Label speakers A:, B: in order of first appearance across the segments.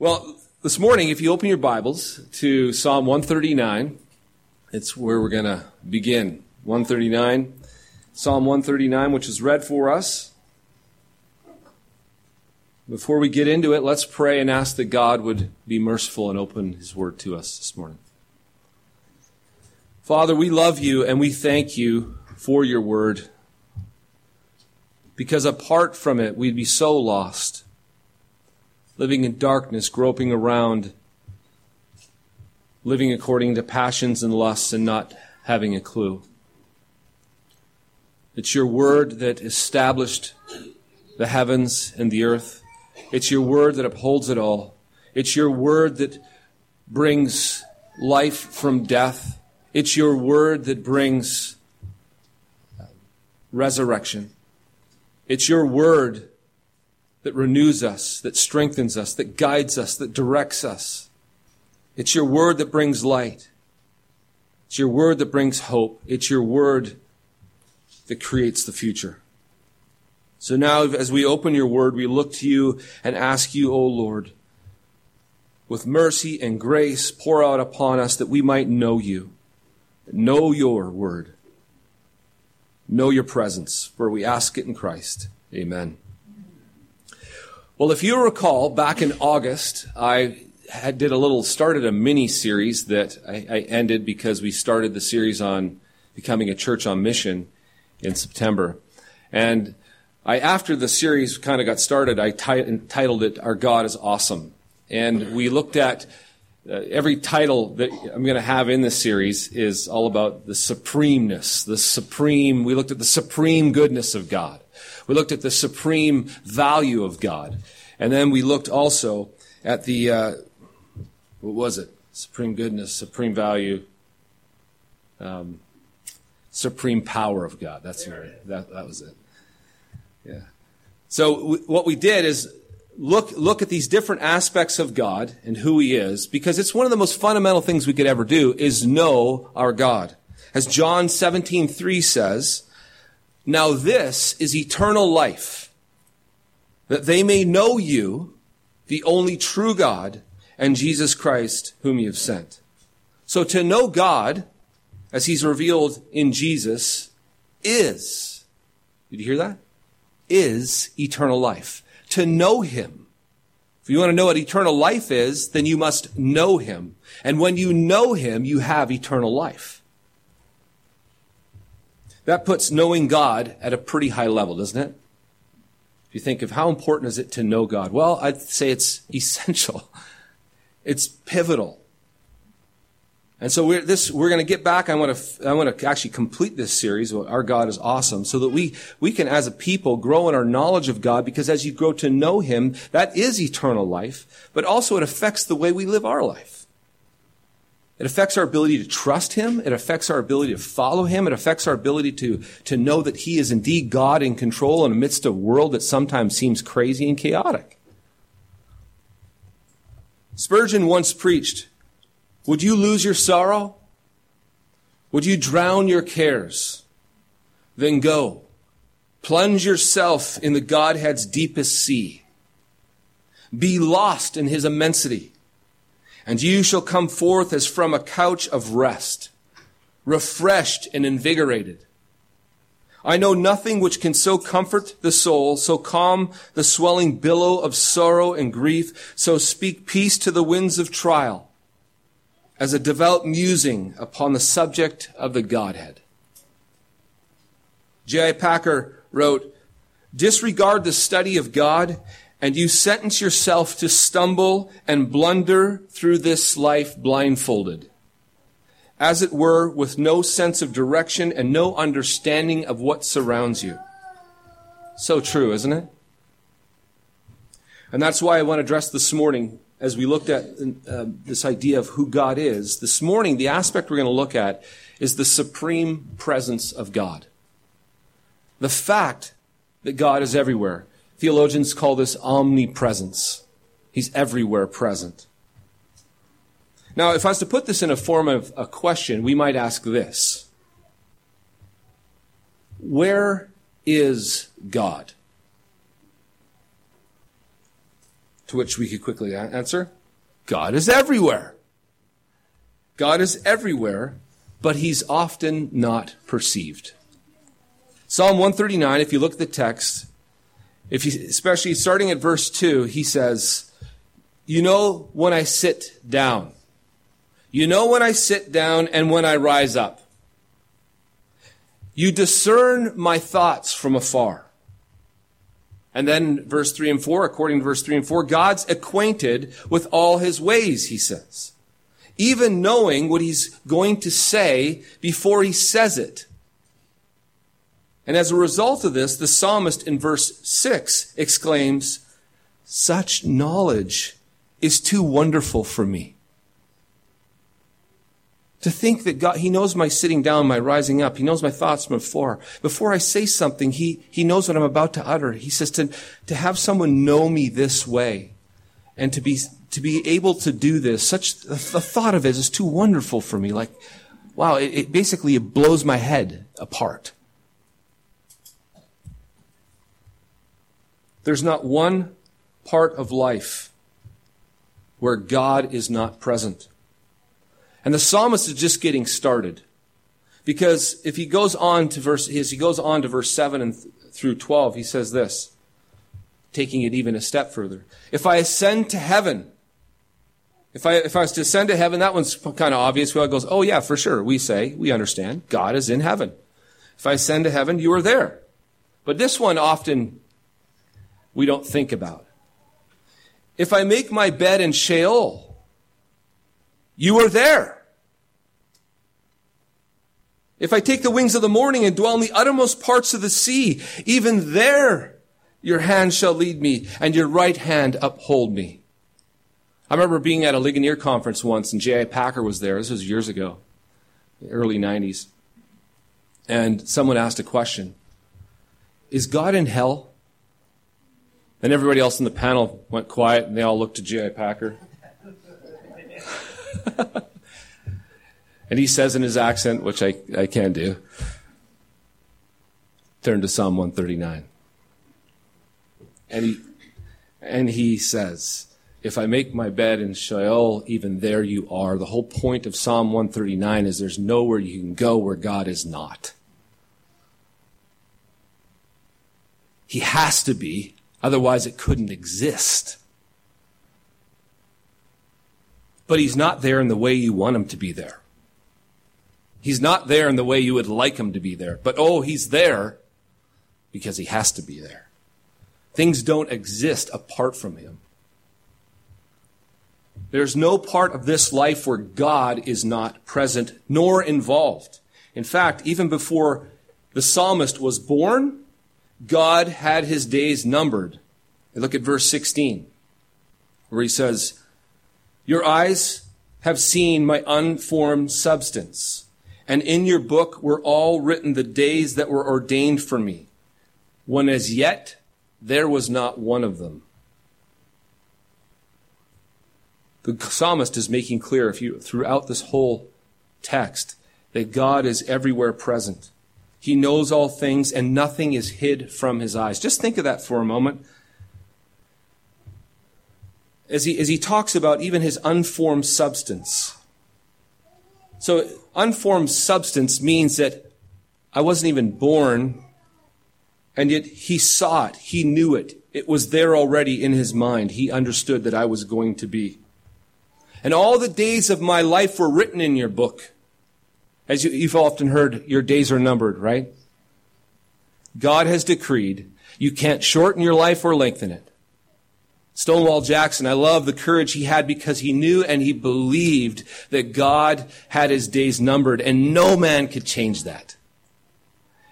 A: Well, this morning, if you open your Bibles to Psalm 139, it's where we're going to begin. 139, Psalm 139, which is read for us. Before we get into it, let's pray and ask that God would be merciful and open His Word to us this morning. Father, we love you and we thank you for your Word. Because apart from it, we'd be so lost living in darkness, groping around, living according to passions and lusts and not having a clue. It's your word that established the heavens and the earth. It's your word that upholds it all. It's your word that brings life from death. It's your word that brings resurrection. It's your word that renews us, that strengthens us, that guides us, that directs us. It's your word that brings light. It's your word that brings hope. It's your word that creates the future. So now, as we open your word, we look to you and ask you, O Lord, with mercy and grace, pour out upon us that we might know you, know your word, know your presence, for we ask it in Christ. Amen. Well, if you recall, back in August, I had, did a little, started a mini series that I, I, ended because we started the series on becoming a church on mission in September. And I, after the series kind of got started, I entitled it, Our God is Awesome. And we looked at uh, every title that I'm going to have in this series is all about the supremeness, the supreme, we looked at the supreme goodness of God. We looked at the supreme value of God. And then we looked also at the, uh, what was it? Supreme goodness, supreme value, um, supreme power of God. That's right. That, that was it. Yeah. So w- what we did is look, look at these different aspects of God and who He is, because it's one of the most fundamental things we could ever do is know our God. As John 17, 3 says, now this is eternal life, that they may know you, the only true God, and Jesus Christ, whom you have sent. So to know God, as he's revealed in Jesus, is, did you hear that? Is eternal life. To know him. If you want to know what eternal life is, then you must know him. And when you know him, you have eternal life. That puts knowing God at a pretty high level, doesn't it? If you think of how important is it to know God? Well, I'd say it's essential. It's pivotal. And so we're, this, we're going to get back. I want to, I want to actually complete this series. Our God is awesome so that we, we can, as a people, grow in our knowledge of God because as you grow to know Him, that is eternal life, but also it affects the way we live our life. It affects our ability to trust Him. It affects our ability to follow Him. It affects our ability to, to know that He is indeed God in control in the midst of a world that sometimes seems crazy and chaotic. Spurgeon once preached, Would you lose your sorrow? Would you drown your cares? Then go. Plunge yourself in the Godhead's deepest sea. Be lost in His immensity and you shall come forth as from a couch of rest, refreshed and invigorated. I know nothing which can so comfort the soul, so calm the swelling billow of sorrow and grief, so speak peace to the winds of trial, as a devout musing upon the subject of the Godhead. J.I. Packer wrote, Disregard the study of God and you sentence yourself to stumble and blunder through this life blindfolded, as it were, with no sense of direction and no understanding of what surrounds you. So true, isn't it? And that's why I want to address this morning, as we looked at uh, this idea of who God is. This morning, the aspect we're going to look at is the supreme presence of God. The fact that God is everywhere. Theologians call this omnipresence. He's everywhere present. Now, if I was to put this in a form of a question, we might ask this Where is God? To which we could quickly answer God is everywhere. God is everywhere, but he's often not perceived. Psalm 139, if you look at the text, if you, especially starting at verse 2, he says, You know when I sit down. You know when I sit down and when I rise up. You discern my thoughts from afar. And then verse 3 and 4, according to verse 3 and 4, God's acquainted with all his ways, he says. Even knowing what he's going to say before he says it. And as a result of this, the psalmist in verse 6 exclaims, Such knowledge is too wonderful for me. To think that God, He knows my sitting down, my rising up. He knows my thoughts from before. Before I say something, He, He knows what I'm about to utter. He says to, to have someone know me this way and to be, to be able to do this, such, the thought of it is too wonderful for me. Like, wow, it, it basically it blows my head apart. There's not one part of life where God is not present. And the psalmist is just getting started. Because if he goes on to verse, as he goes on to verse 7 and th- through 12, he says this, taking it even a step further. If I ascend to heaven, if I, if I was to ascend to heaven, that one's kind of obvious. Well, it goes, oh yeah, for sure. We say, we understand, God is in heaven. If I ascend to heaven, you are there. But this one often we don't think about. If I make my bed in Sheol, you are there. If I take the wings of the morning and dwell in the uttermost parts of the sea, even there your hand shall lead me and your right hand uphold me. I remember being at a Ligonier conference once and J.I. Packer was there. This was years ago, early 90s. And someone asked a question Is God in hell? And everybody else in the panel went quiet and they all looked to J.I. Packer. and he says in his accent, which I, I can do, turn to Psalm 139. And he, and he says, If I make my bed in Sheol, even there you are. The whole point of Psalm 139 is there's nowhere you can go where God is not. He has to be, otherwise it couldn't exist. but he's not there in the way you want him to be there. He's not there in the way you would like him to be there. But oh, he's there because he has to be there. Things don't exist apart from him. There's no part of this life where God is not present nor involved. In fact, even before the psalmist was born, God had his days numbered. Look at verse 16, where he says, your eyes have seen my unformed substance, and in your book were all written the days that were ordained for me, when as yet there was not one of them. The psalmist is making clear if you, throughout this whole text that God is everywhere present. He knows all things and nothing is hid from his eyes. Just think of that for a moment as he, as he talks about even his unformed substance. So, unformed substance means that I wasn't even born, and yet he saw it, he knew it. It was there already in his mind. He understood that I was going to be. And all the days of my life were written in your book. As you, have often heard, your days are numbered, right? God has decreed you can't shorten your life or lengthen it. Stonewall Jackson, I love the courage he had because he knew and he believed that God had his days numbered and no man could change that.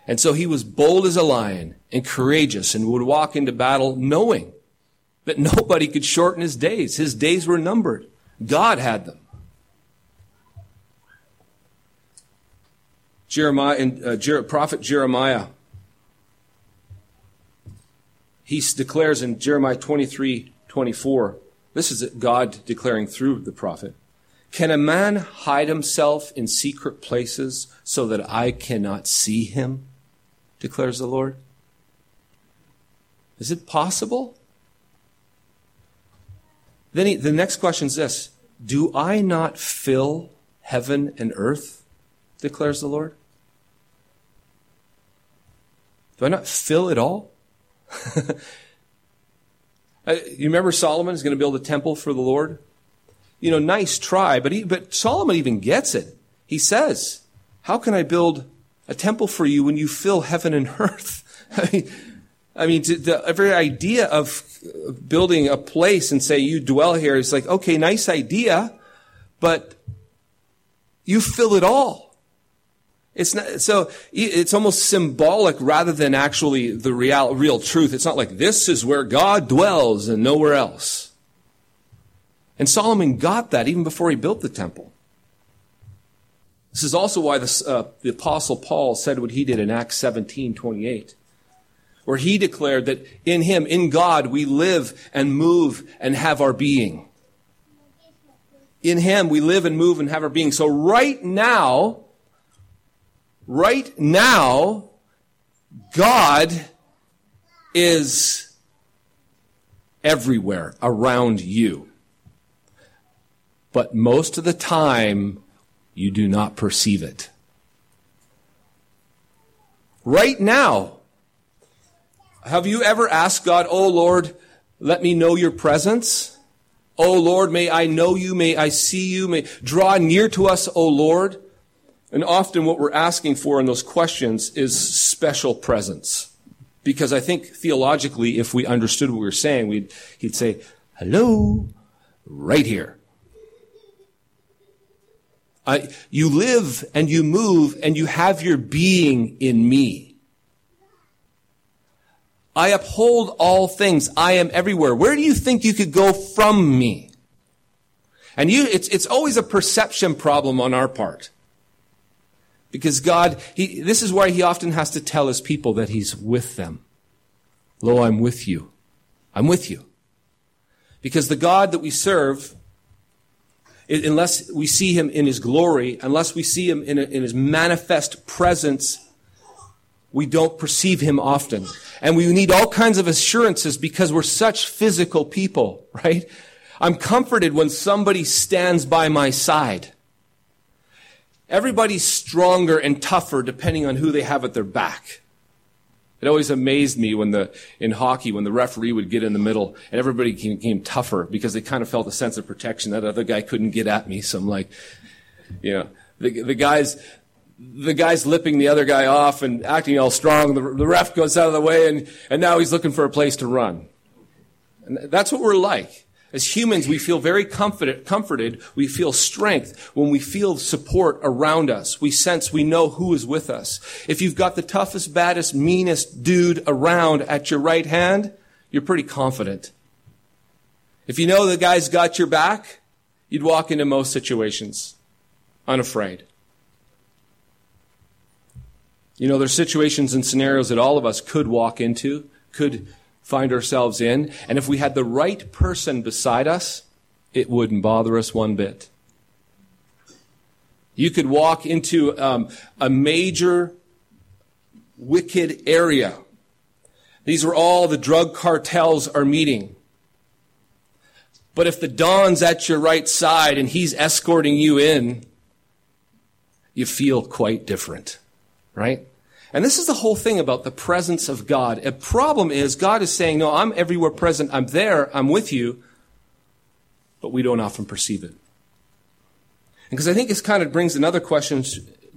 A: And so he was bold as a lion and courageous and would walk into battle knowing that nobody could shorten his days. His days were numbered. God had them. Jeremiah and uh, Jer- prophet Jeremiah he declares in Jeremiah 23 24. This is God declaring through the prophet. Can a man hide himself in secret places so that I cannot see him? declares the Lord. Is it possible? Then he, the next question is this Do I not fill heaven and earth? declares the Lord. Do I not fill it all? You remember Solomon is going to build a temple for the Lord? You know, nice try, but, he, but Solomon even gets it. He says, How can I build a temple for you when you fill heaven and earth? I mean, I mean, the very idea of building a place and say you dwell here is like, okay, nice idea, but you fill it all. It's not, so it's almost symbolic rather than actually the real, real truth. It's not like this is where God dwells and nowhere else. And Solomon got that even before he built the temple. This is also why the, uh, the apostle Paul said what he did in Acts 17, 28, where he declared that in him, in God, we live and move and have our being. In him, we live and move and have our being. So right now, right now, God is everywhere around you. But most of the time, you do not perceive it. Right now, have you ever asked God, Oh Lord, let me know your presence? Oh Lord, may I know you, may I see you, may draw near to us, oh Lord. And often what we're asking for in those questions is special presence. Because I think theologically, if we understood what we were saying, we'd, he'd say, hello, right here. I, you live and you move and you have your being in me. I uphold all things. I am everywhere. Where do you think you could go from me? And you, it's, it's always a perception problem on our part. Because God, he, this is why he often has to tell his people that he's with them. Lo, I'm with you. I'm with you. Because the God that we serve, unless we see him in his glory, unless we see him in, a, in his manifest presence, we don't perceive him often. And we need all kinds of assurances because we're such physical people, right? I'm comforted when somebody stands by my side. Everybody's stronger and tougher depending on who they have at their back. It always amazed me when the, in hockey, when the referee would get in the middle and everybody became tougher because they kind of felt a sense of protection. That other guy couldn't get at me. So I'm like, you know, the, the guys, the guy's lipping the other guy off and acting all strong. The, the ref goes out of the way and, and now he's looking for a place to run. And that's what we're like. As humans, we feel very comforted, comforted. We feel strength when we feel support around us. We sense we know who is with us. If you've got the toughest, baddest, meanest dude around at your right hand, you're pretty confident. If you know the guy's got your back, you'd walk into most situations unafraid. You know, there's situations and scenarios that all of us could walk into, could find ourselves in. And if we had the right person beside us, it wouldn't bother us one bit. You could walk into um, a major wicked area. These are all the drug cartels are meeting. But if the Don's at your right side and he's escorting you in, you feel quite different, right? And this is the whole thing about the presence of God. A problem is God is saying, no, I'm everywhere present. I'm there. I'm with you. But we don't often perceive it. And because I think this kind of brings another question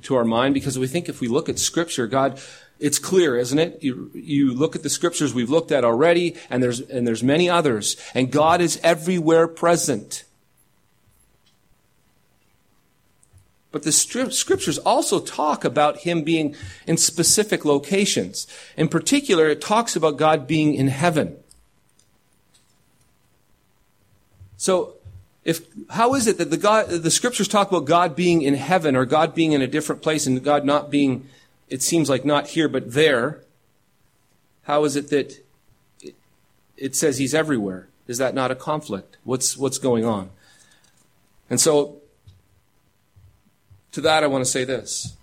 A: to our mind because we think if we look at scripture, God, it's clear, isn't it? You, you look at the scriptures we've looked at already and there's, and there's many others and God is everywhere present. But the scriptures also talk about him being in specific locations. In particular, it talks about God being in heaven. So, if, how is it that the God, the scriptures talk about God being in heaven or God being in a different place and God not being, it seems like not here but there? How is it that it, says he's everywhere? Is that not a conflict? What's, what's going on? And so, to that, I want to say this.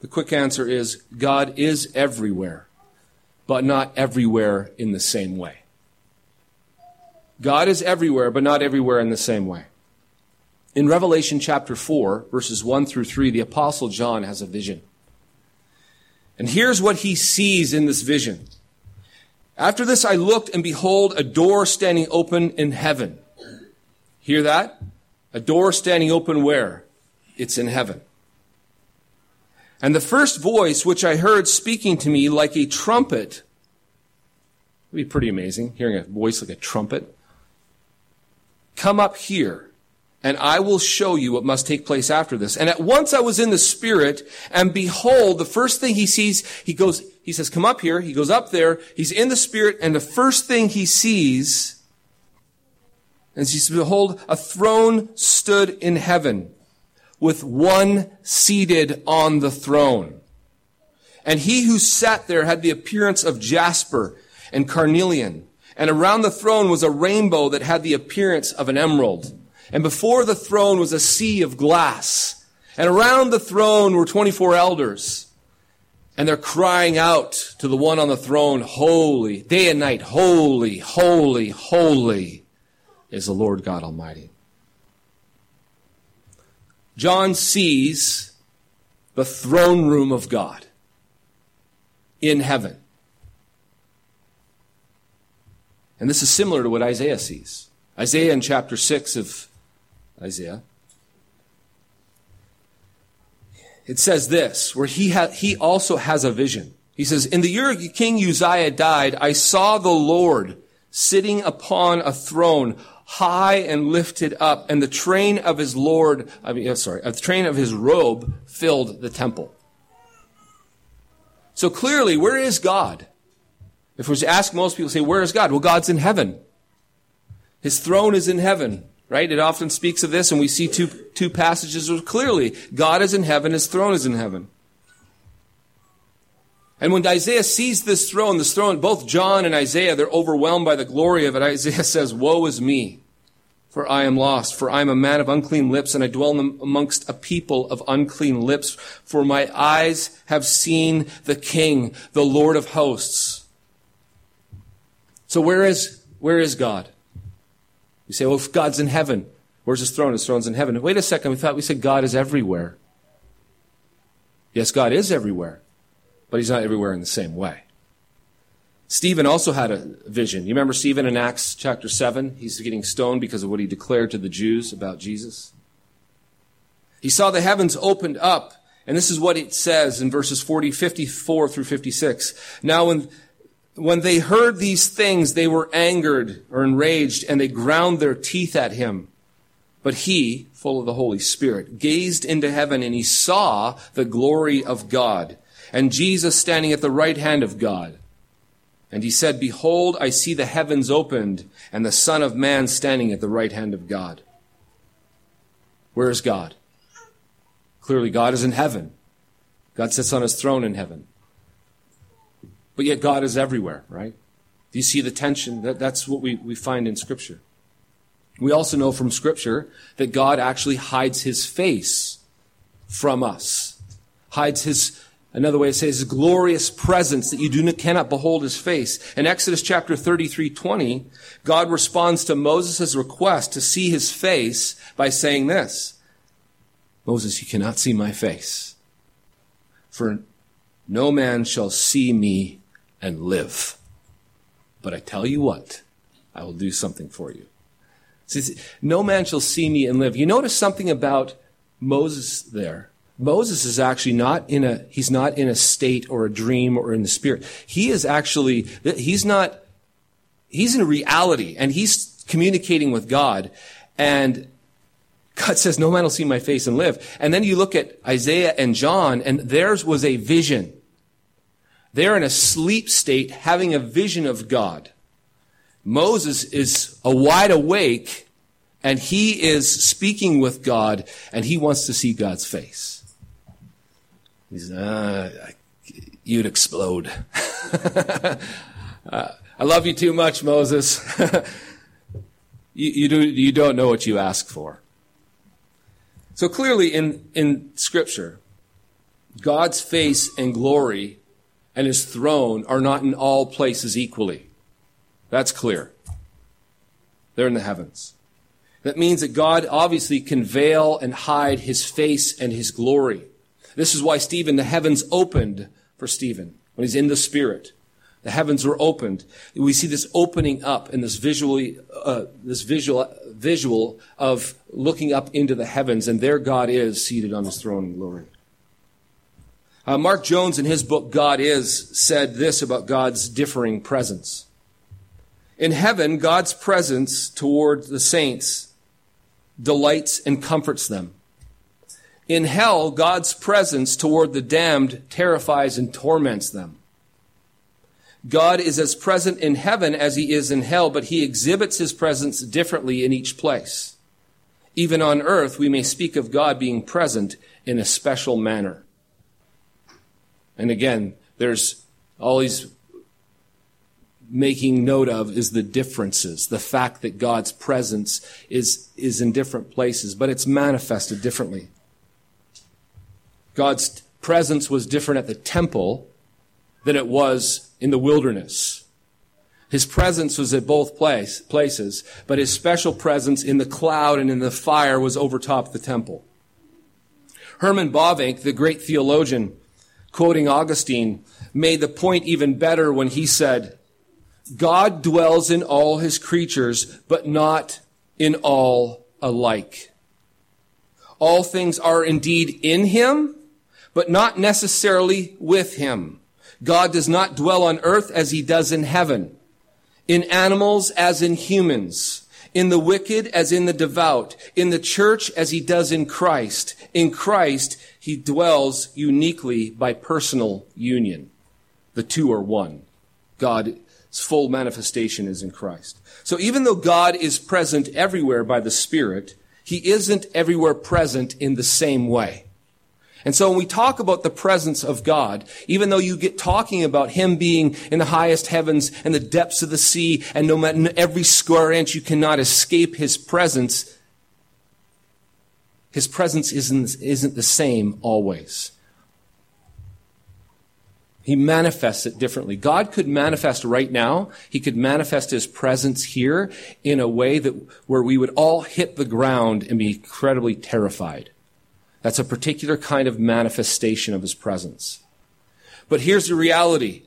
A: The quick answer is God is everywhere, but not everywhere in the same way. God is everywhere, but not everywhere in the same way. In Revelation chapter 4, verses 1 through 3, the apostle John has a vision. And here's what he sees in this vision. After this I looked and behold a door standing open in heaven. Hear that? A door standing open where? It's in heaven. And the first voice which I heard speaking to me like a trumpet, would be pretty amazing, hearing a voice like a trumpet. Come up here and I will show you what must take place after this. And at once I was in the spirit, and behold, the first thing he sees, he goes, he says, come up here. He goes up there. He's in the spirit, and the first thing he sees, and he says, behold, a throne stood in heaven, with one seated on the throne. And he who sat there had the appearance of jasper and carnelian. And around the throne was a rainbow that had the appearance of an emerald. And before the throne was a sea of glass. And around the throne were 24 elders. And they're crying out to the one on the throne, holy, day and night, holy, holy, holy is the Lord God Almighty. John sees the throne room of God in heaven. And this is similar to what Isaiah sees. Isaiah in chapter 6 of Isaiah. It says this, where he, ha- he also has a vision. He says, In the year King Uzziah died, I saw the Lord sitting upon a throne, high and lifted up, and the train of his Lord, I mean, uh, sorry, uh, the train of his robe filled the temple. So clearly, where is God? If we ask most people, say, where is God? Well, God's in heaven. His throne is in heaven right? It often speaks of this, and we see two, two passages where clearly God is in heaven, his throne is in heaven. And when Isaiah sees this throne, this throne, both John and Isaiah, they're overwhelmed by the glory of it. Isaiah says, Woe is me, for I am lost, for I am a man of unclean lips, and I dwell amongst a people of unclean lips, for my eyes have seen the King, the Lord of hosts. So where is, where is God? You say, well, if God's in heaven, where's his throne? His throne's in heaven. Wait a second. We thought we said God is everywhere. Yes, God is everywhere, but he's not everywhere in the same way. Stephen also had a vision. You remember Stephen in Acts chapter 7? He's getting stoned because of what he declared to the Jews about Jesus. He saw the heavens opened up, and this is what it says in verses 40, 54 through 56. Now when when they heard these things, they were angered or enraged, and they ground their teeth at him. But he, full of the Holy Spirit, gazed into heaven, and he saw the glory of God, and Jesus standing at the right hand of God. And he said, Behold, I see the heavens opened, and the Son of Man standing at the right hand of God. Where is God? Clearly, God is in heaven. God sits on his throne in heaven. But yet God is everywhere, right? Do you see the tension? That, that's what we, we find in Scripture. We also know from Scripture that God actually hides his face from us. Hides his, another way to say his glorious presence that you do not, cannot behold his face. In Exodus chapter 33, 20, God responds to Moses' request to see his face by saying this. Moses, you cannot see my face. For no man shall see me and live. But I tell you what, I will do something for you. See, no man shall see me and live. You notice something about Moses there. Moses is actually not in a, he's not in a state or a dream or in the spirit. He is actually, he's not, he's in reality and he's communicating with God. And God says, no man will see my face and live. And then you look at Isaiah and John and theirs was a vision. They're in a sleep state having a vision of God. Moses is a wide awake and he is speaking with God and he wants to see God's face. He's, uh, you'd explode. uh, I love you too much, Moses. you, you, do, you don't know what you ask for. So clearly in, in scripture, God's face and glory and his throne are not in all places equally. That's clear. They're in the heavens. That means that God obviously can veil and hide his face and his glory. This is why Stephen, the heavens opened for Stephen when he's in the Spirit. The heavens were opened. We see this opening up and this visually, uh, this visual, visual of looking up into the heavens, and there God is seated on his throne in glory. Uh, Mark Jones, in his book God Is, said this about God's differing presence. In heaven, God's presence toward the saints delights and comforts them. In hell, God's presence toward the damned terrifies and torments them. God is as present in heaven as he is in hell, but he exhibits his presence differently in each place. Even on earth, we may speak of God being present in a special manner. And again, there's all he's making note of is the differences, the fact that God's presence is, is in different places, but it's manifested differently. God's presence was different at the temple than it was in the wilderness. His presence was at both place, places, but his special presence in the cloud and in the fire was overtop the temple. Herman Bavinck, the great theologian, quoting Augustine, made the point even better when he said, God dwells in all his creatures, but not in all alike. All things are indeed in him, but not necessarily with him. God does not dwell on earth as he does in heaven, in animals as in humans, in the wicked as in the devout, in the church as he does in Christ. In Christ, he dwells uniquely by personal union. The two are one. God's full manifestation is in Christ. So even though God is present everywhere by the Spirit, he isn't everywhere present in the same way. And so when we talk about the presence of God, even though you get talking about Him being in the highest heavens and the depths of the sea, and no matter every square inch you cannot escape His presence, His presence isn't, isn't the same always. He manifests it differently. God could manifest right now. He could manifest His presence here in a way that where we would all hit the ground and be incredibly terrified. That's a particular kind of manifestation of his presence. But here's the reality.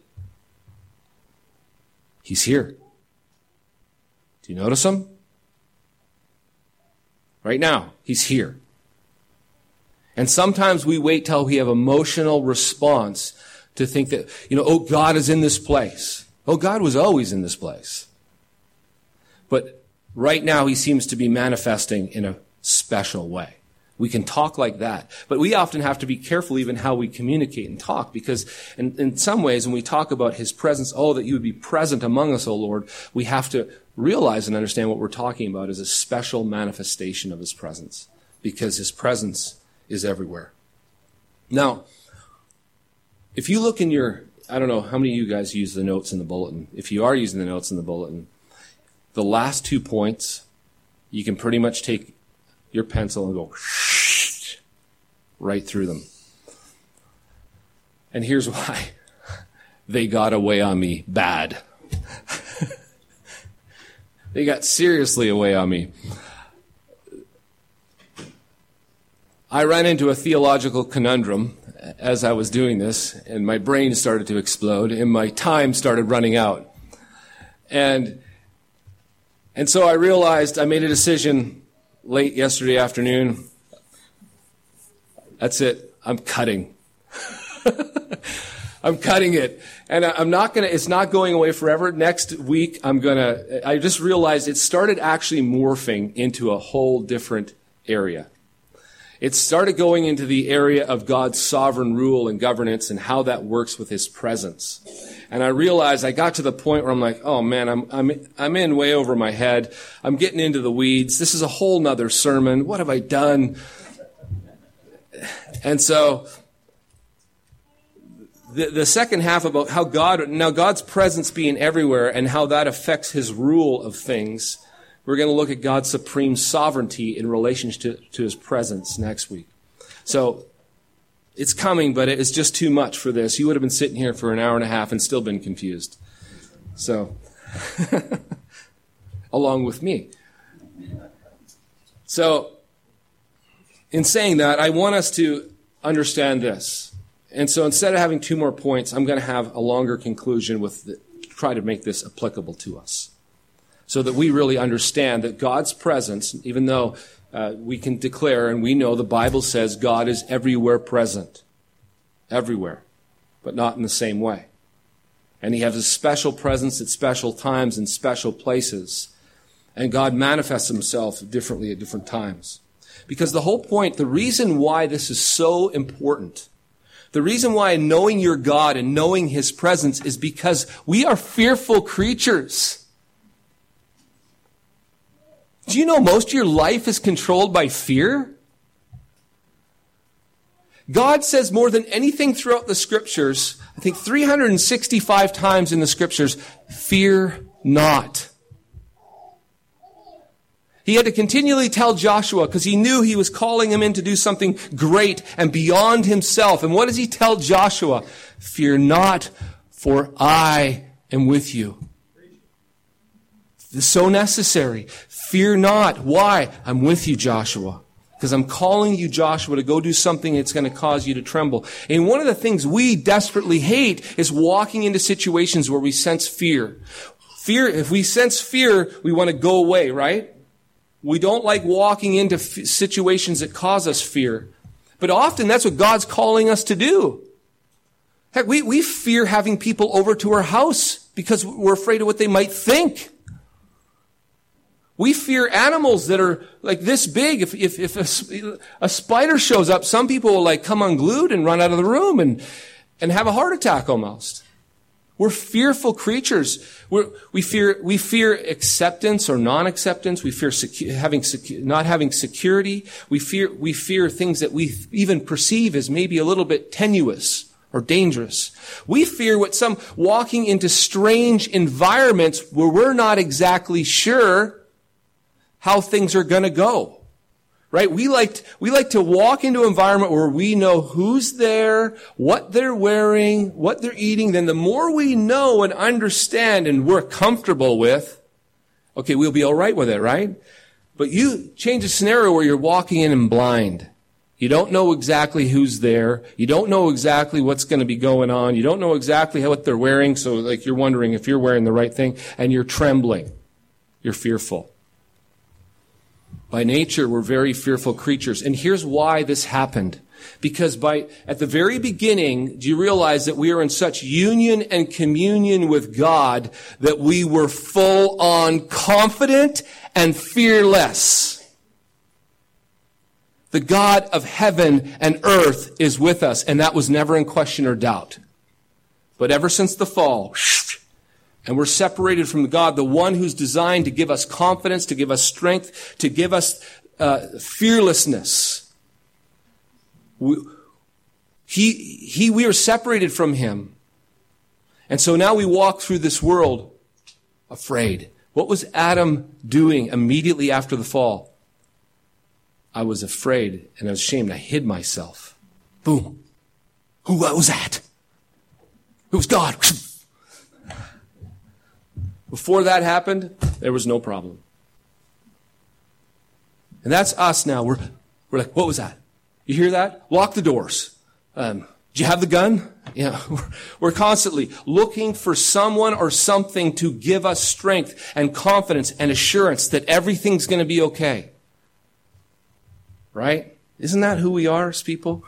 A: He's here. Do you notice him? Right now, he's here. And sometimes we wait till we have emotional response to think that, you know, oh, God is in this place. Oh, God was always in this place. But right now, he seems to be manifesting in a special way. We can talk like that. But we often have to be careful even how we communicate and talk because in, in some ways when we talk about his presence, oh, that you would be present among us, O Lord, we have to realize and understand what we're talking about is a special manifestation of his presence because his presence is everywhere. Now, if you look in your, I don't know how many of you guys use the notes in the bulletin. If you are using the notes in the bulletin, the last two points, you can pretty much take your pencil and go right through them. And here's why they got away on me bad. they got seriously away on me. I ran into a theological conundrum as I was doing this, and my brain started to explode, and my time started running out. And, and so I realized I made a decision late yesterday afternoon. That's it. I'm cutting. I'm cutting it. And I'm not gonna, it's not going away forever. Next week, I'm gonna, I just realized it started actually morphing into a whole different area. It started going into the area of God's sovereign rule and governance and how that works with His presence. And I realized I got to the point where I'm like, oh man, I'm, I'm, I'm in way over my head. I'm getting into the weeds. This is a whole nother sermon. What have I done? And so, the, the second half about how God, now God's presence being everywhere and how that affects his rule of things, we're going to look at God's supreme sovereignty in relation to, to his presence next week. So, it's coming, but it's just too much for this. You would have been sitting here for an hour and a half and still been confused. So, along with me. So, in saying that, I want us to understand this. And so instead of having two more points, I'm going to have a longer conclusion with the, try to make this applicable to us. So that we really understand that God's presence, even though uh, we can declare and we know the Bible says God is everywhere present. Everywhere. But not in the same way. And he has a special presence at special times and special places. And God manifests himself differently at different times. Because the whole point, the reason why this is so important, the reason why knowing your God and knowing his presence is because we are fearful creatures. Do you know most of your life is controlled by fear? God says more than anything throughout the scriptures, I think 365 times in the scriptures, fear not. He had to continually tell Joshua because he knew he was calling him in to do something great and beyond himself. And what does he tell Joshua? Fear not, for I am with you. So necessary. Fear not. Why? I'm with you, Joshua. Because I'm calling you, Joshua, to go do something that's going to cause you to tremble. And one of the things we desperately hate is walking into situations where we sense fear. Fear, if we sense fear, we want to go away, right? We don't like walking into f- situations that cause us fear. But often that's what God's calling us to do. Heck, we, we fear having people over to our house because we're afraid of what they might think. We fear animals that are like this big. If, if, if a, a, spider shows up, some people will like come unglued and run out of the room and, and have a heart attack almost. We're fearful creatures. We're, we fear, we fear acceptance or non-acceptance. We fear secu- having secu- not having security. We fear, we fear things that we even perceive as maybe a little bit tenuous or dangerous. We fear what some walking into strange environments where we're not exactly sure how things are going to go right? We like, we like to walk into an environment where we know who's there, what they're wearing, what they're eating. Then the more we know and understand and we're comfortable with, okay, we'll be all right with it, right? But you change a scenario where you're walking in and blind. You don't know exactly who's there. You don't know exactly what's going to be going on. You don't know exactly what they're wearing. So like you're wondering if you're wearing the right thing and you're trembling. You're fearful. By nature, we're very fearful creatures. And here's why this happened. Because by, at the very beginning, do you realize that we are in such union and communion with God that we were full on confident and fearless? The God of heaven and earth is with us, and that was never in question or doubt. But ever since the fall, and we're separated from God, the one who's designed to give us confidence, to give us strength, to give us uh, fearlessness. We, he, he, we are separated from him. And so now we walk through this world afraid. What was Adam doing immediately after the fall? I was afraid and I was ashamed. I hid myself. Boom. Who was that? It was God. Before that happened, there was no problem. And that's us now. We're, we're like, what was that? You hear that? Lock the doors. Um, do you have the gun? Yeah, we're, we're constantly looking for someone or something to give us strength and confidence and assurance that everything's going to be okay. Right? Isn't that who we are as people?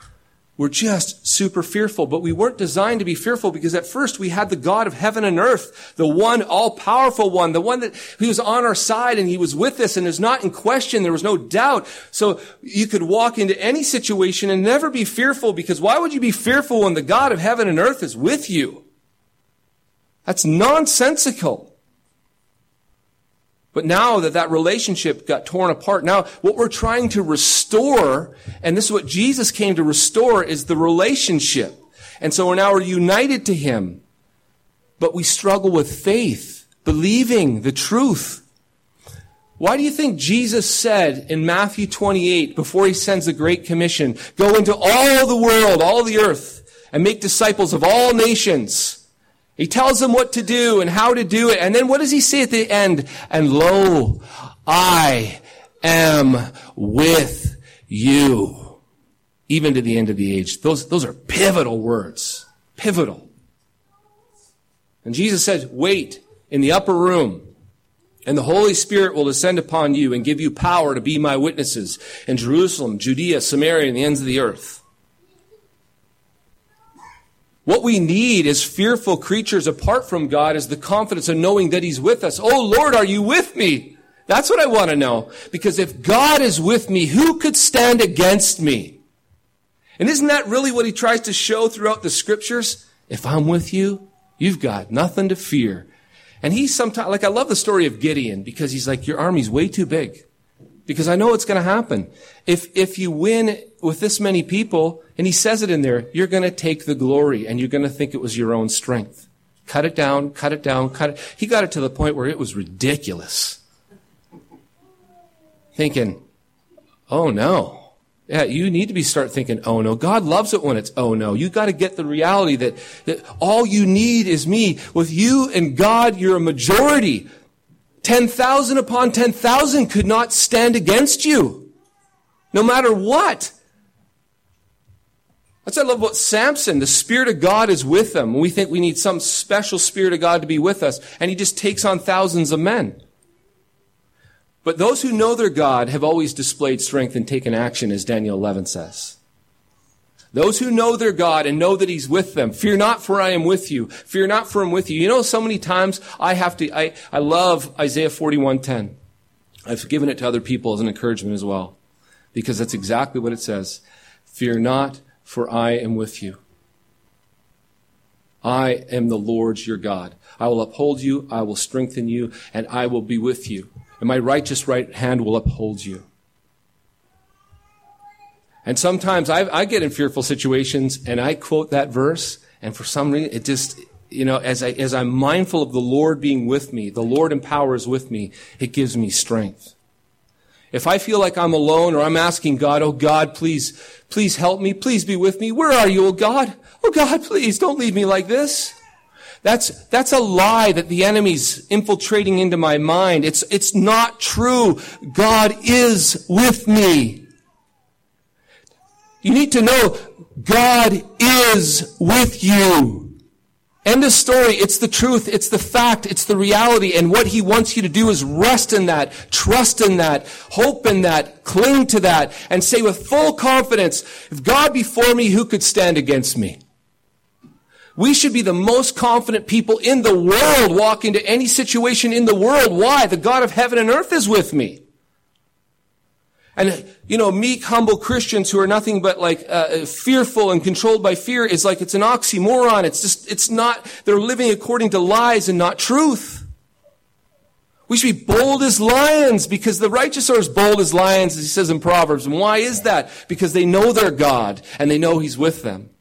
A: We're just super fearful, but we weren't designed to be fearful because at first we had the God of heaven and earth, the one all-powerful one, the one that he was on our side and he was with us and is not in question. There was no doubt. So you could walk into any situation and never be fearful because why would you be fearful when the God of heaven and earth is with you? That's nonsensical. But now that that relationship got torn apart, now what we're trying to restore, and this is what Jesus came to restore, is the relationship. And so we're now united to Him. But we struggle with faith, believing the truth. Why do you think Jesus said in Matthew 28, before he sends the Great Commission, go into all the world, all the earth, and make disciples of all nations? He tells them what to do and how to do it. And then what does he say at the end? And lo, I am with you. Even to the end of the age. Those, those are pivotal words. Pivotal. And Jesus said, wait in the upper room and the Holy Spirit will descend upon you and give you power to be my witnesses in Jerusalem, Judea, Samaria, and the ends of the earth. What we need as fearful creatures apart from God is the confidence of knowing that He's with us. Oh Lord, are you with me? That's what I want to know. Because if God is with me, who could stand against me? And isn't that really what He tries to show throughout the scriptures? If I'm with you, you've got nothing to fear. And he sometimes, like, I love the story of Gideon because he's like, your army's way too big. Because I know it's going to happen. If, if you win with this many people, and he says it in there, you're going to take the glory and you're going to think it was your own strength. Cut it down, cut it down, cut it. He got it to the point where it was ridiculous. Thinking, oh no. Yeah, you need to be start thinking, oh no. God loves it when it's oh no. You got to get the reality that, that all you need is me. With you and God, you're a majority. 10,000 upon 10,000 could not stand against you. No matter what. That's what I love about Samson. The Spirit of God is with him. We think we need some special Spirit of God to be with us. And he just takes on thousands of men. But those who know their God have always displayed strength and taken action, as Daniel 11 says. Those who know their God and know that He's with them, fear not for I am with you. Fear not for I am with you. You know, so many times I have to, I, I love Isaiah 41:10. I've given it to other people as an encouragement as well. Because that's exactly what it says. Fear not, for I am with you. I am the Lord your God. I will uphold you, I will strengthen you, and I will be with you and my righteous right hand will uphold you. And sometimes I, I, get in fearful situations and I quote that verse, and for some reason it just, you know, as I as I'm mindful of the Lord being with me, the Lord empowers with me, it gives me strength. If I feel like I'm alone or I'm asking God, oh God, please, please help me, please be with me. Where are you, oh God? Oh God, please don't leave me like this. That's, that's a lie that the enemy's infiltrating into my mind. It's, it's not true. God is with me. You need to know God is with you. End of story. It's the truth. It's the fact. It's the reality. And what he wants you to do is rest in that, trust in that, hope in that, cling to that, and say with full confidence, if God be for me, who could stand against me? We should be the most confident people in the world walk into any situation in the world. Why? The God of heaven and earth is with me. And, you know, meek, humble Christians who are nothing but like uh, fearful and controlled by fear is like it's an oxymoron. It's just, it's not, they're living according to lies and not truth. We should be bold as lions because the righteous are as bold as lions, as he says in Proverbs. And why is that? Because they know their God and they know he's with them.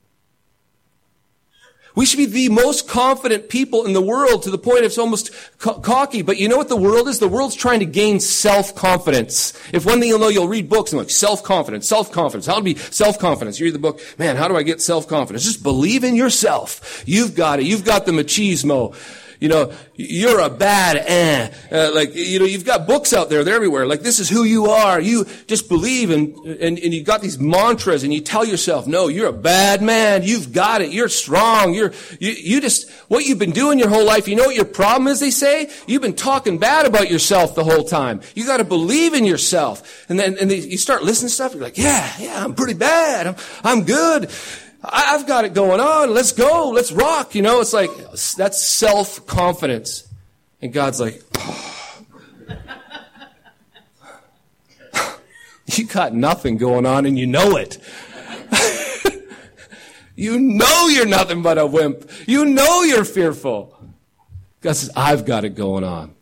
A: We should be the most confident people in the world to the point it's almost co- cocky. But you know what the world is? The world's trying to gain self-confidence. If one thing you'll know, you'll read books and like self-confidence, self-confidence. How to be self-confidence. You read the book, man, how do I get self-confidence? Just believe in yourself. You've got it. You've got the machismo you know, you're a bad eh. Uh, like, you know, you've got books out there, they're everywhere. Like, this is who you are. You just believe and, and, and you got these mantras and you tell yourself, no, you're a bad man. You've got it. You're strong. You're, you, you just, what you've been doing your whole life, you know what your problem is, they say? You've been talking bad about yourself the whole time. You got to believe in yourself. And then, and they, you start listening to stuff, you're like, yeah, yeah, I'm pretty bad. I'm, I'm good. I've got it going on. Let's go. Let's rock. You know, it's like, that's self confidence. And God's like, oh. you got nothing going on and you know it. you know you're nothing but a wimp. You know you're fearful. God says, I've got it going on.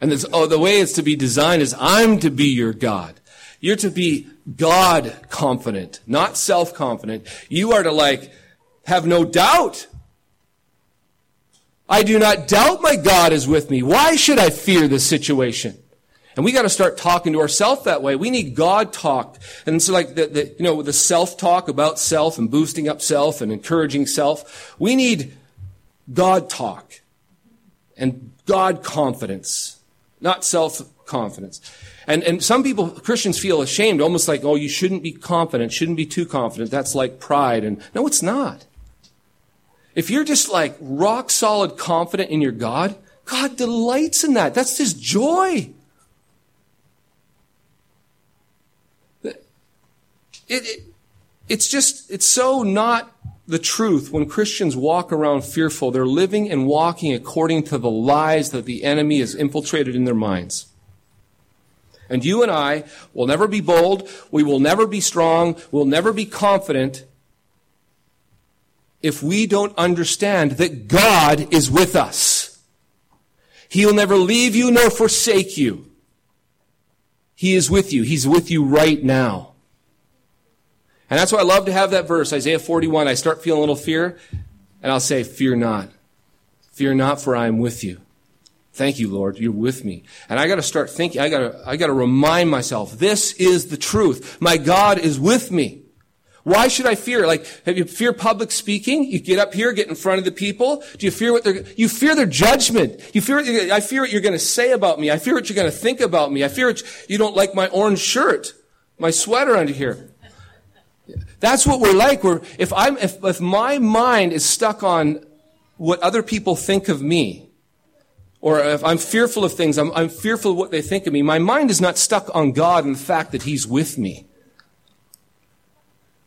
A: And this, oh, the way it's to be designed is I'm to be your God. You're to be God confident, not self confident. You are to like have no doubt. I do not doubt my God is with me. Why should I fear this situation? And we got to start talking to ourselves that way. We need God talk. And so like the, the you know, the self-talk about self and boosting up self and encouraging self. We need God talk and God confidence, not self-confidence. And, and some people, Christians feel ashamed, almost like, oh, you shouldn't be confident, shouldn't be too confident. That's like pride. And no, it's not. If you're just like rock solid confident in your God, God delights in that. That's his joy. It, it, it's just, it's so not the truth when Christians walk around fearful. They're living and walking according to the lies that the enemy has infiltrated in their minds. And you and I will never be bold. We will never be strong. We'll never be confident if we don't understand that God is with us. He'll never leave you nor forsake you. He is with you. He's with you right now. And that's why I love to have that verse, Isaiah 41. I start feeling a little fear, and I'll say, Fear not. Fear not, for I am with you. Thank you, Lord. You're with me. And I gotta start thinking, I gotta, I gotta remind myself, this is the truth. My God is with me. Why should I fear? Like, have you fear public speaking? You get up here, get in front of the people. Do you fear what they're, you fear their judgment. You fear, I fear what you're to say about me. I fear what you're to think about me. I fear what you don't like my orange shirt, my sweater under here. That's what we're like. We're, if I'm, if, if my mind is stuck on what other people think of me, or if I'm fearful of things, I'm, I'm fearful of what they think of me, my mind is not stuck on God and the fact that He's with me.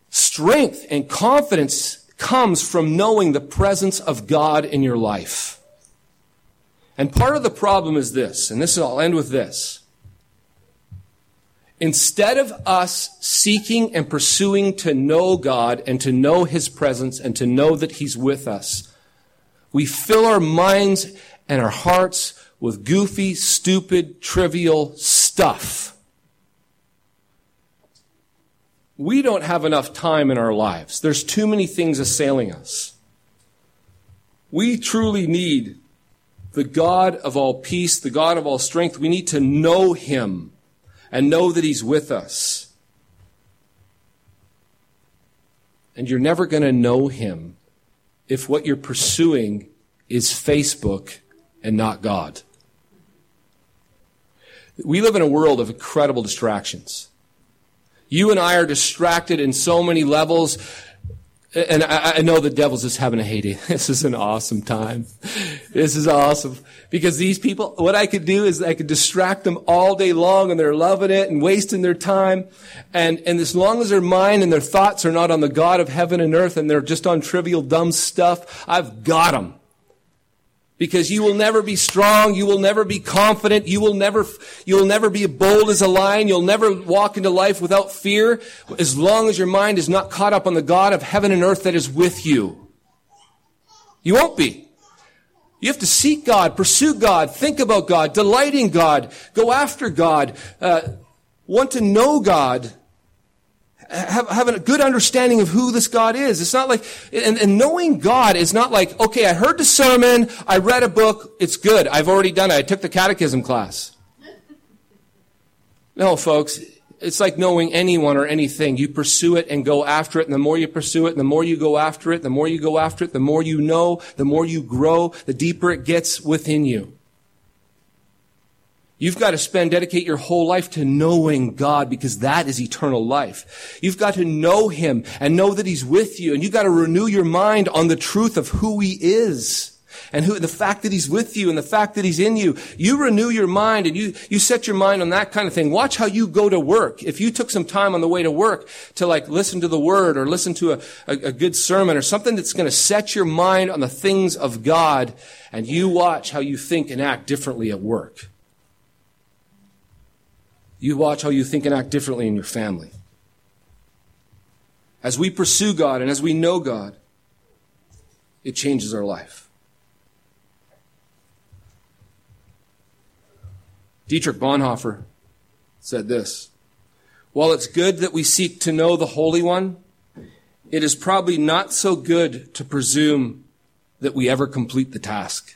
A: Strength and confidence comes from knowing the presence of God in your life. And part of the problem is this, and this is I'll end with this. Instead of us seeking and pursuing to know God and to know His presence and to know that He's with us, we fill our minds and our hearts with goofy, stupid, trivial stuff. We don't have enough time in our lives. There's too many things assailing us. We truly need the God of all peace, the God of all strength. We need to know Him and know that He's with us. And you're never going to know Him if what you're pursuing is Facebook and not God. We live in a world of incredible distractions. You and I are distracted in so many levels and I, I, know the devil's just having a heyday. This is an awesome time. This is awesome. Because these people, what I could do is I could distract them all day long and they're loving it and wasting their time. And, and as long as their mind and their thoughts are not on the God of heaven and earth and they're just on trivial dumb stuff, I've got them. Because you will never be strong, you will never be confident, you will never, you will never be bold as a lion, you'll never walk into life without fear, as long as your mind is not caught up on the God of heaven and earth that is with you. You won't be. You have to seek God, pursue God, think about God, delight in God, go after God, uh, want to know God, have, have a good understanding of who this God is. It's not like, and, and, knowing God is not like, okay, I heard the sermon, I read a book, it's good, I've already done it, I took the catechism class. No, folks, it's like knowing anyone or anything. You pursue it and go after it, and the more you pursue it, and the more you go after it, the more you go after it, the more you know, the more you grow, the deeper it gets within you. You've got to spend, dedicate your whole life to knowing God because that is eternal life. You've got to know Him and know that He's with you and you've got to renew your mind on the truth of who He is and who, the fact that He's with you and the fact that He's in you. You renew your mind and you, you set your mind on that kind of thing. Watch how you go to work. If you took some time on the way to work to like listen to the Word or listen to a, a, a good sermon or something that's going to set your mind on the things of God and you watch how you think and act differently at work. You watch how you think and act differently in your family. As we pursue God and as we know God, it changes our life. Dietrich Bonhoeffer said this While it's good that we seek to know the Holy One, it is probably not so good to presume that we ever complete the task.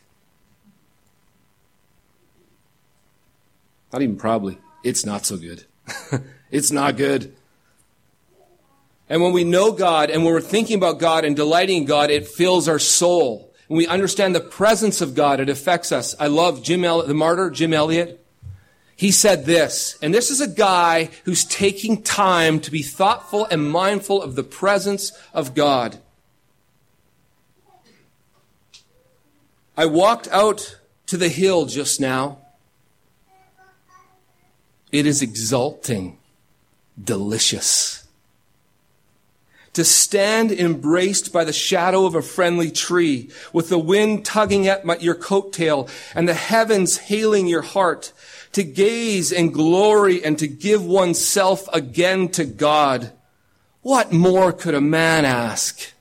A: Not even probably. It's not so good. it's not good. And when we know God and when we're thinking about God and delighting in God, it fills our soul. When we understand the presence of God, it affects us. I love Jim El- the martyr, Jim Elliot. He said this, and this is a guy who's taking time to be thoughtful and mindful of the presence of God. I walked out to the hill just now. It is exalting, delicious. To stand embraced by the shadow of a friendly tree, with the wind tugging at my, your coattail and the heavens hailing your heart, to gaze and glory and to give oneself again to God. What more could a man ask?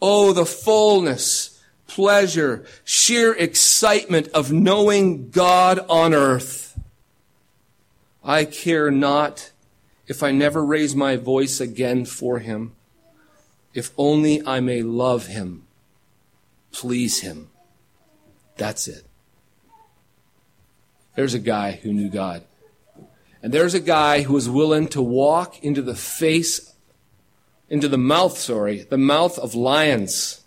A: Oh, the fullness, pleasure, sheer excitement of knowing God on earth. I care not if I never raise my voice again for him, if only I may love him, please him. That's it. There's a guy who knew God. And there's a guy who was willing to walk into the face, into the mouth, sorry, the mouth of lions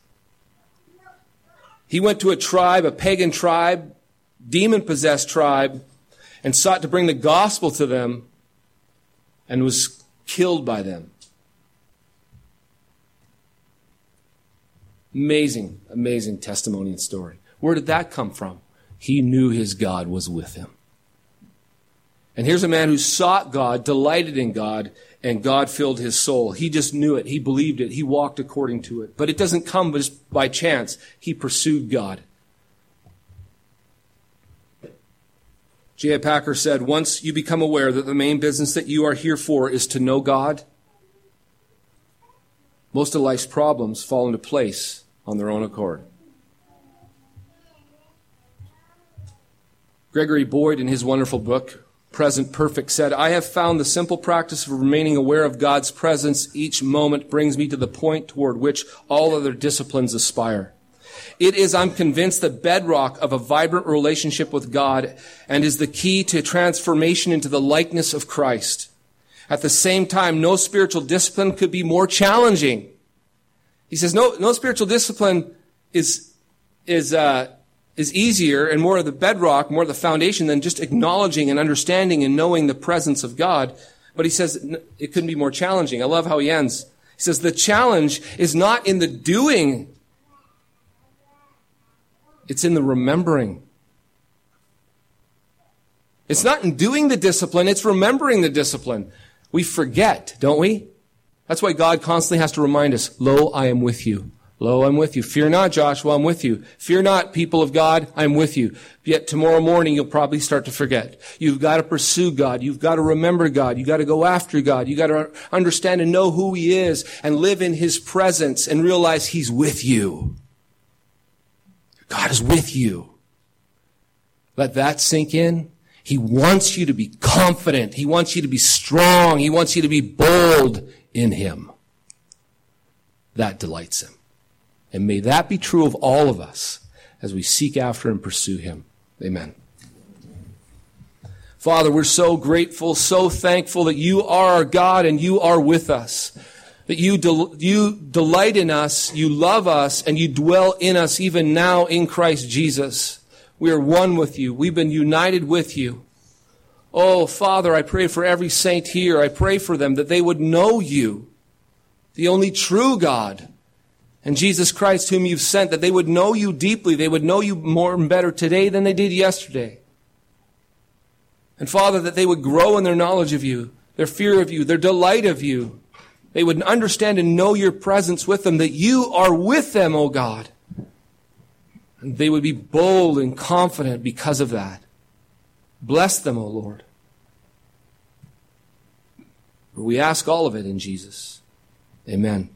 A: he went to a tribe, a pagan tribe, demon possessed tribe, and sought to bring the gospel to them and was killed by them. Amazing, amazing testimony and story. Where did that come from? He knew his God was with him. And here's a man who sought God, delighted in God, and God filled his soul. He just knew it. He believed it. He walked according to it. But it doesn't come just by chance. He pursued God. J.I. Packer said, once you become aware that the main business that you are here for is to know God, most of life's problems fall into place on their own accord. Gregory Boyd, in his wonderful book, present perfect said, I have found the simple practice of remaining aware of God's presence each moment brings me to the point toward which all other disciplines aspire. It is, I'm convinced, the bedrock of a vibrant relationship with God and is the key to transformation into the likeness of Christ. At the same time, no spiritual discipline could be more challenging. He says, no, no spiritual discipline is, is, uh, is easier and more of the bedrock, more of the foundation than just acknowledging and understanding and knowing the presence of God. But he says it couldn't be more challenging. I love how he ends. He says the challenge is not in the doing, it's in the remembering. It's not in doing the discipline, it's remembering the discipline. We forget, don't we? That's why God constantly has to remind us, Lo, I am with you. Lo, I'm with you. Fear not, Joshua, I'm with you. Fear not, people of God, I'm with you. Yet tomorrow morning you'll probably start to forget. You've got to pursue God. You've got to remember God. You've got to go after God. You've got to understand and know who He is and live in His presence and realize He's with you. God is with you. Let that sink in. He wants you to be confident. He wants you to be strong. He wants you to be bold in Him. That delights Him. And may that be true of all of us as we seek after and pursue Him. Amen. Father, we're so grateful, so thankful that you are our God and you are with us. That you, del- you delight in us, you love us, and you dwell in us even now in Christ Jesus. We are one with you. We've been united with you. Oh, Father, I pray for every saint here. I pray for them that they would know you, the only true God, and Jesus Christ, whom you've sent, that they would know you deeply. They would know you more and better today than they did yesterday. And Father, that they would grow in their knowledge of you, their fear of you, their delight of you. They would understand and know your presence with them, that you are with them, O God. And they would be bold and confident because of that. Bless them, O Lord. We ask all of it in Jesus. Amen.